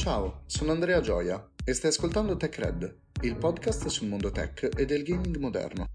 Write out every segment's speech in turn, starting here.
Ciao, sono Andrea Gioia e stai ascoltando TechRed, il podcast sul mondo tech e del gaming moderno.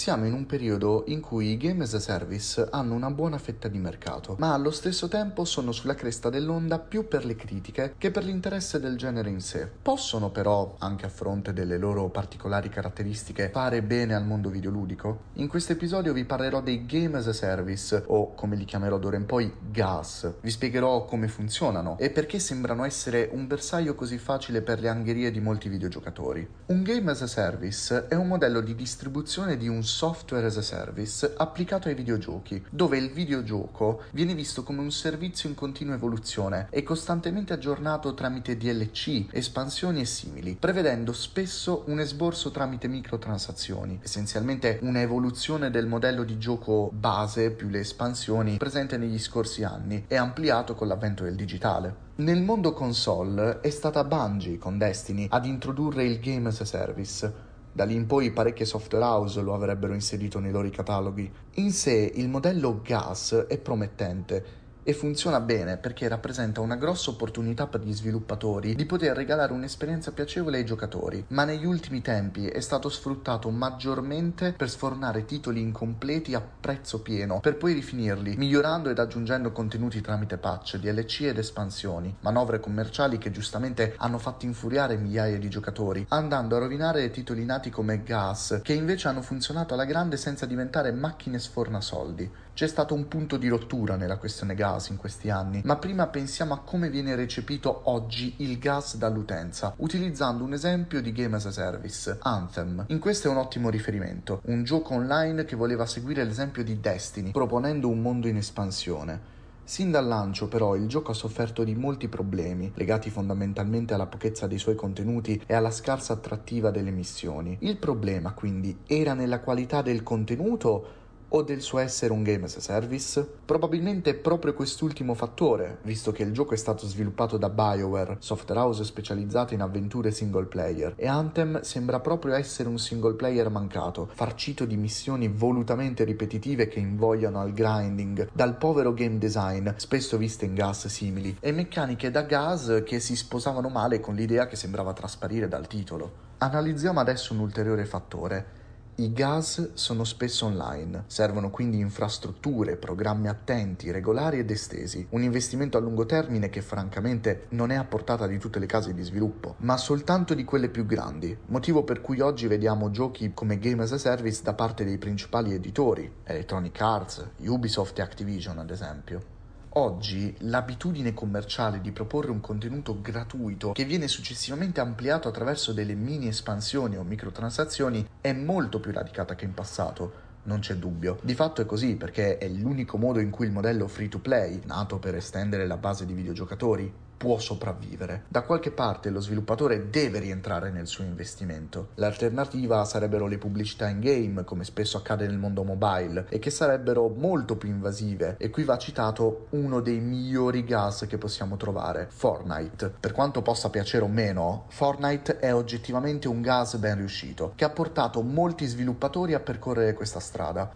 Siamo in un periodo in cui i game as a service hanno una buona fetta di mercato, ma allo stesso tempo sono sulla cresta dell'onda più per le critiche che per l'interesse del genere in sé. Possono però, anche a fronte delle loro particolari caratteristiche, fare bene al mondo videoludico? In questo episodio vi parlerò dei game as a service, o come li chiamerò d'ora in poi, GAS. Vi spiegherò come funzionano e perché sembrano essere un bersaglio così facile per le angherie di molti videogiocatori. Un game as a service è un modello di distribuzione di un software as a service applicato ai videogiochi, dove il videogioco viene visto come un servizio in continua evoluzione e costantemente aggiornato tramite DLC, espansioni e simili, prevedendo spesso un esborso tramite microtransazioni, essenzialmente una evoluzione del modello di gioco base più le espansioni presente negli scorsi anni e ampliato con l'avvento del digitale. Nel mondo console è stata Bungie con Destiny ad introdurre il game as a service, da lì in poi parecchie software house lo avrebbero inserito nei loro cataloghi. In sé il modello GAS è promettente e funziona bene perché rappresenta una grossa opportunità per gli sviluppatori di poter regalare un'esperienza piacevole ai giocatori, ma negli ultimi tempi è stato sfruttato maggiormente per sfornare titoli incompleti a prezzo pieno, per poi rifinirli, migliorando ed aggiungendo contenuti tramite patch, DLC ed espansioni, manovre commerciali che giustamente hanno fatto infuriare migliaia di giocatori, andando a rovinare titoli nati come Gas, che invece hanno funzionato alla grande senza diventare macchine sfornasoldi. C'è stato un punto di rottura nella questione gas in questi anni, ma prima pensiamo a come viene recepito oggi il gas dall'utenza, utilizzando un esempio di game as a service, Anthem. In questo è un ottimo riferimento, un gioco online che voleva seguire l'esempio di Destiny, proponendo un mondo in espansione. Sin dal lancio però il gioco ha sofferto di molti problemi, legati fondamentalmente alla pochezza dei suoi contenuti e alla scarsa attrattiva delle missioni. Il problema quindi era nella qualità del contenuto o del suo essere un game as a service? Probabilmente è proprio quest'ultimo fattore, visto che il gioco è stato sviluppato da BioWare, software house specializzato in avventure single player, e Anthem sembra proprio essere un single player mancato, farcito di missioni volutamente ripetitive che invogliano al grinding, dal povero game design, spesso viste in gas simili, e meccaniche da gas che si sposavano male con l'idea che sembrava trasparire dal titolo. Analizziamo adesso un ulteriore fattore i gas sono spesso online, servono quindi infrastrutture, programmi attenti, regolari ed estesi, un investimento a lungo termine che francamente non è a portata di tutte le case di sviluppo, ma soltanto di quelle più grandi, motivo per cui oggi vediamo giochi come Game as a Service da parte dei principali editori, Electronic Arts, Ubisoft e Activision ad esempio. Oggi l'abitudine commerciale di proporre un contenuto gratuito che viene successivamente ampliato attraverso delle mini espansioni o microtransazioni è molto più radicata che in passato. Non c'è dubbio. Di fatto è così perché è l'unico modo in cui il modello free to play, nato per estendere la base di videogiocatori, può sopravvivere. Da qualche parte lo sviluppatore deve rientrare nel suo investimento. L'alternativa sarebbero le pubblicità in game, come spesso accade nel mondo mobile, e che sarebbero molto più invasive. E qui va citato uno dei migliori gas che possiamo trovare, Fortnite. Per quanto possa piacere o meno, Fortnite è oggettivamente un gas ben riuscito, che ha portato molti sviluppatori a percorrere questa strada.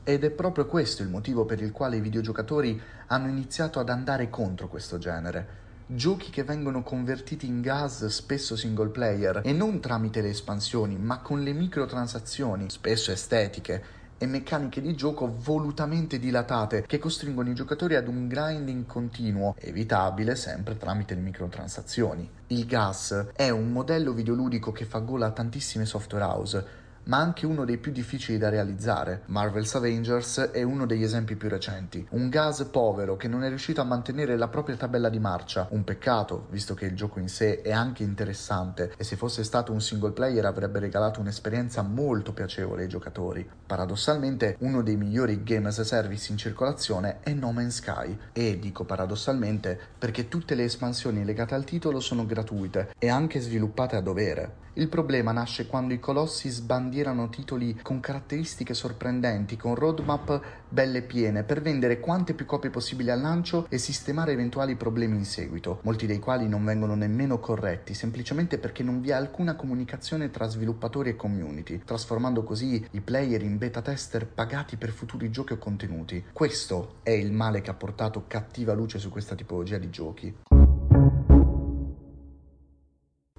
Ed è proprio questo il motivo per il quale i videogiocatori hanno iniziato ad andare contro questo genere giochi che vengono convertiti in gas spesso single player e non tramite le espansioni, ma con le microtransazioni, spesso estetiche, e meccaniche di gioco volutamente dilatate che costringono i giocatori ad un grinding continuo, evitabile sempre tramite le microtransazioni. Il gas è un modello videoludico che fa gola a tantissime software house, ma anche uno dei più difficili da realizzare. Marvel's Avengers è uno degli esempi più recenti. Un gas povero che non è riuscito a mantenere la propria tabella di marcia. Un peccato, visto che il gioco in sé è anche interessante e se fosse stato un single player avrebbe regalato un'esperienza molto piacevole ai giocatori. Paradossalmente, uno dei migliori game as a service in circolazione è No Man's Sky. E dico paradossalmente perché tutte le espansioni legate al titolo sono gratuite e anche sviluppate a dovere. Il problema nasce quando i colossi sbandiscono spandierano titoli con caratteristiche sorprendenti, con roadmap belle piene, per vendere quante più copie possibili al lancio e sistemare eventuali problemi in seguito, molti dei quali non vengono nemmeno corretti, semplicemente perché non vi è alcuna comunicazione tra sviluppatori e community, trasformando così i player in beta tester pagati per futuri giochi o contenuti. Questo è il male che ha portato cattiva luce su questa tipologia di giochi.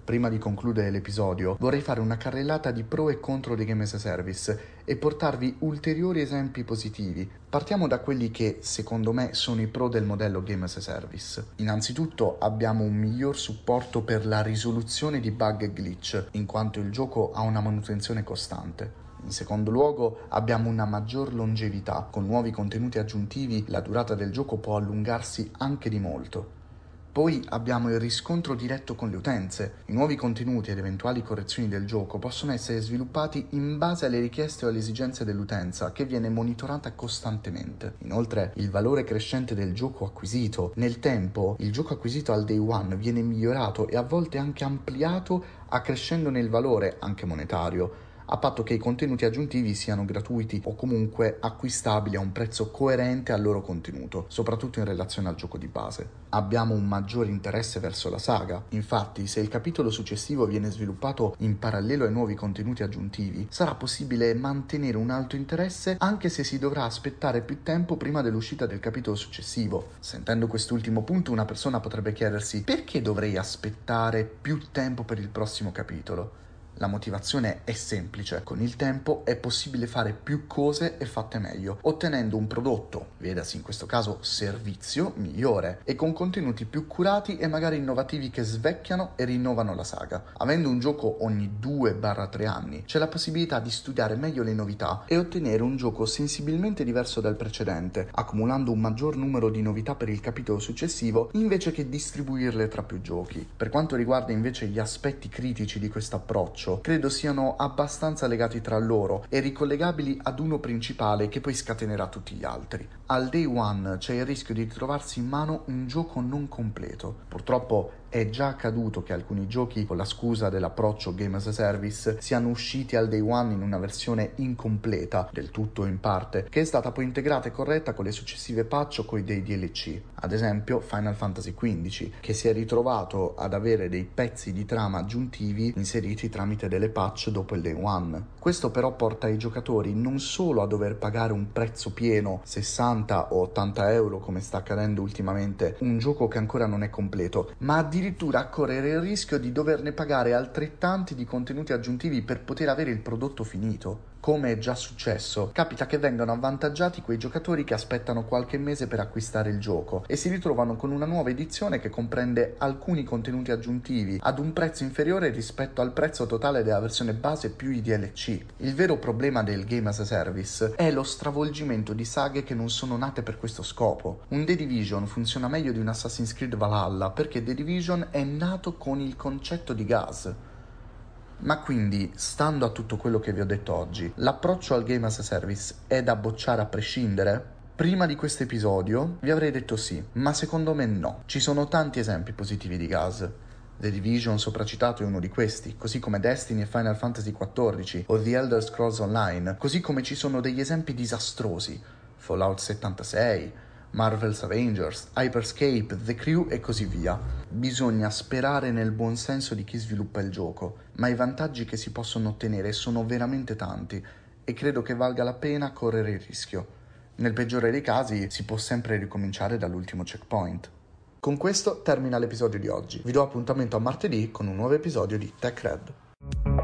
Prima di concludere l'episodio, vorrei fare una carrellata di pro e contro dei game as a service e portarvi ulteriori esempi positivi. Partiamo da quelli che, secondo me, sono i pro del modello game as a service. Innanzitutto abbiamo un miglior supporto per la risoluzione di bug e glitch, in quanto il gioco ha una manutenzione costante. In secondo luogo abbiamo una maggior longevità, con nuovi contenuti aggiuntivi la durata del gioco può allungarsi anche di molto. Poi abbiamo il riscontro diretto con le utenze. I nuovi contenuti ed eventuali correzioni del gioco possono essere sviluppati in base alle richieste o alle esigenze dell'utenza, che viene monitorata costantemente. Inoltre, il valore crescente del gioco acquisito. Nel tempo, il gioco acquisito al day one viene migliorato e a volte anche ampliato accrescendo nel valore, anche monetario a patto che i contenuti aggiuntivi siano gratuiti o comunque acquistabili a un prezzo coerente al loro contenuto, soprattutto in relazione al gioco di base. Abbiamo un maggiore interesse verso la saga, infatti se il capitolo successivo viene sviluppato in parallelo ai nuovi contenuti aggiuntivi, sarà possibile mantenere un alto interesse anche se si dovrà aspettare più tempo prima dell'uscita del capitolo successivo. Sentendo quest'ultimo punto una persona potrebbe chiedersi perché dovrei aspettare più tempo per il prossimo capitolo? La motivazione è semplice, con il tempo è possibile fare più cose e fatte meglio, ottenendo un prodotto, vedasi in questo caso servizio, migliore e con contenuti più curati e magari innovativi che svecchiano e rinnovano la saga. Avendo un gioco ogni 2-3 anni, c'è la possibilità di studiare meglio le novità e ottenere un gioco sensibilmente diverso dal precedente, accumulando un maggior numero di novità per il capitolo successivo invece che distribuirle tra più giochi. Per quanto riguarda invece gli aspetti critici di questo approccio, approccio credo siano abbastanza legati tra loro e ricollegabili ad uno principale che poi scatenerà tutti gli altri. Al day one c'è il rischio di ritrovarsi in mano un gioco non completo. Purtroppo è già accaduto che alcuni giochi, con la scusa dell'approccio game as a service, siano usciti al day one in una versione incompleta, del tutto in parte, che è stata poi integrata e corretta con le successive patch o con dei DLC. Ad esempio Final Fantasy XV, che si è ritrovato ad avere dei pezzi di trama aggiuntivi inseriti tramite delle patch dopo il day one. Questo però porta i giocatori non solo a dover pagare un prezzo pieno, 60 o 80 euro come sta accadendo ultimamente, un gioco che ancora non è completo, ma addirittura a correre il rischio di doverne pagare altrettanti di contenuti aggiuntivi per poter avere il prodotto finito come è già successo, capita che vengano avvantaggiati quei giocatori che aspettano qualche mese per acquistare il gioco e si ritrovano con una nuova edizione che comprende alcuni contenuti aggiuntivi ad un prezzo inferiore rispetto al prezzo totale della versione base più i DLC. Il vero problema del game as a service è lo stravolgimento di saghe che non sono nate per questo scopo. Un The Division funziona meglio di un Assassin's Creed Valhalla perché The Division è nato con il concetto di gas ma quindi, stando a tutto quello che vi ho detto oggi, l'approccio al game as a service è da bocciare a prescindere? Prima di questo episodio vi avrei detto sì, ma secondo me no. Ci sono tanti esempi positivi di gas. The Division sopracitato è uno di questi, così come Destiny e Final Fantasy XIV o The Elder Scrolls Online, così come ci sono degli esempi disastrosi, Fallout 76, Marvel's Avengers, Hyperscape, The Crew e così via. Bisogna sperare nel buon senso di chi sviluppa il gioco, ma i vantaggi che si possono ottenere sono veramente tanti e credo che valga la pena correre il rischio. Nel peggiore dei casi si può sempre ricominciare dall'ultimo checkpoint. Con questo termina l'episodio di oggi. Vi do appuntamento a martedì con un nuovo episodio di Tech Red.